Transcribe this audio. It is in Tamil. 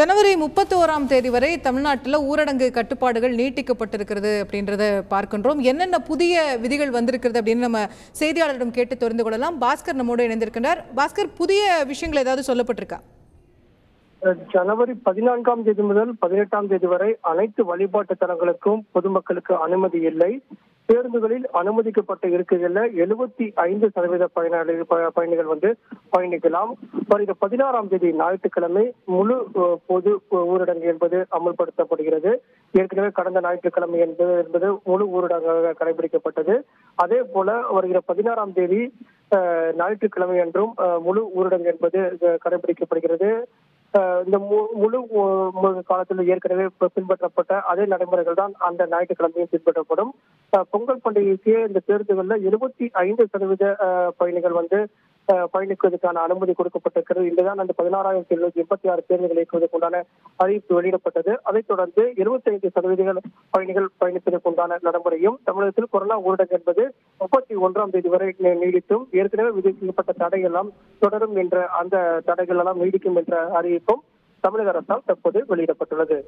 ஜனவரி முப்பத்தி ஓராம் தேதி வரை தமிழ்நாட்டில் ஊரடங்கு கட்டுப்பாடுகள் நீட்டிக்கப்பட்டிருக்கிறது அப்படின்றத பார்க்கின்றோம். என்னென்ன புதிய விதிகள் வந்திருக்கிறது அப்படின்னு நம்ம செய்தியாளரிடம் கேட்டு தெரிந்து கொள்ளலாம். பாஸ்கர் நம்மோடு இணைந்திருக்கின்றார். பாஸ்கர் புதிய விஷயங்கள் ஏதாவது சொல்லப்பட்டிருக்கா? ஜனவரி பதினான்காம் தேதி முதல் பதினெட்டாம் தேதி வரை அனைத்து வழிபாட்டு தலங்களுக்கும் பொதுமக்களுக்கு அனுமதி இல்லை. பேருந்துகளில் அனுமதிக்கப்பட்ட இருக்கைகள்ல எழுபத்தி ஐந்து சதவீத பயனாளிகள் பயணிகள் வந்து பயணிக்கலாம். வருகிற பதினாறாம் தேதி ஞாயிற்றுக்கிழமை முழு பொது ஊரடங்கு என்பது அமல்படுத்தப்படுகிறது. ஏற்கனவே கடந்த ஞாயிற்றுக்கிழமை என்பது என்பது முழு ஊரடங்காக கடைபிடிக்கப்பட்டது. அதே போல வருகிற பதினாறாம் தேதி ஞாயிற்றுக்கிழமை என்றும் அஹ், முழு ஊரடங்கு என்பது கடைபிடிக்கப்படுகிறது. இந்த மு- முழு மு- காலத்தில் ஏற்கனவே பின்பற்றப்பட்ட அதே நடைமுறைகள் தான் அந்த ஞாயிற்றுக்கிழமையும் பின்பற்றப்படும். அஹ் பொங்கல் பண்டிகைக்கு இந்த பேருந்துகள்ல எழுபத்தி ஐந்து சதவீத அஹ், பயணிகள் வந்து அஹ், பயணிப்பதற்கான அனுமதி கொடுக்கப்பட்டிருக்கிறது. இன்றுதான் அந்த பதினாறாயிரத்தி எழுநூத்தி எண்பத்தி ஆறு பேருந்துகள் இயக்குவதற்குண்டான அறிவிப்பு வெளியிடப்பட்டது. அதைத் தொடர்ந்து இருபத்தி ஐந்து சதவீத பயணிகள் பயணிப்பதற்கு உண்டான நடைமுறையும் தமிழகத்தில் கொரோனா ஊரடங்கு என்பது முப்பத்தி ஒன்றாம் தேதி வரை நீடித்தும் ஏற்கனவே விதிக்கப்பட்ட தடையெல்லாம் தொடரும் என்ற அந்த தடைகள் எல்லாம் நீடிக்கும் என்ற அறிவிப்பும் தமிழக அரசால் தற்போது வெளியிடப்பட்டுள்ளது.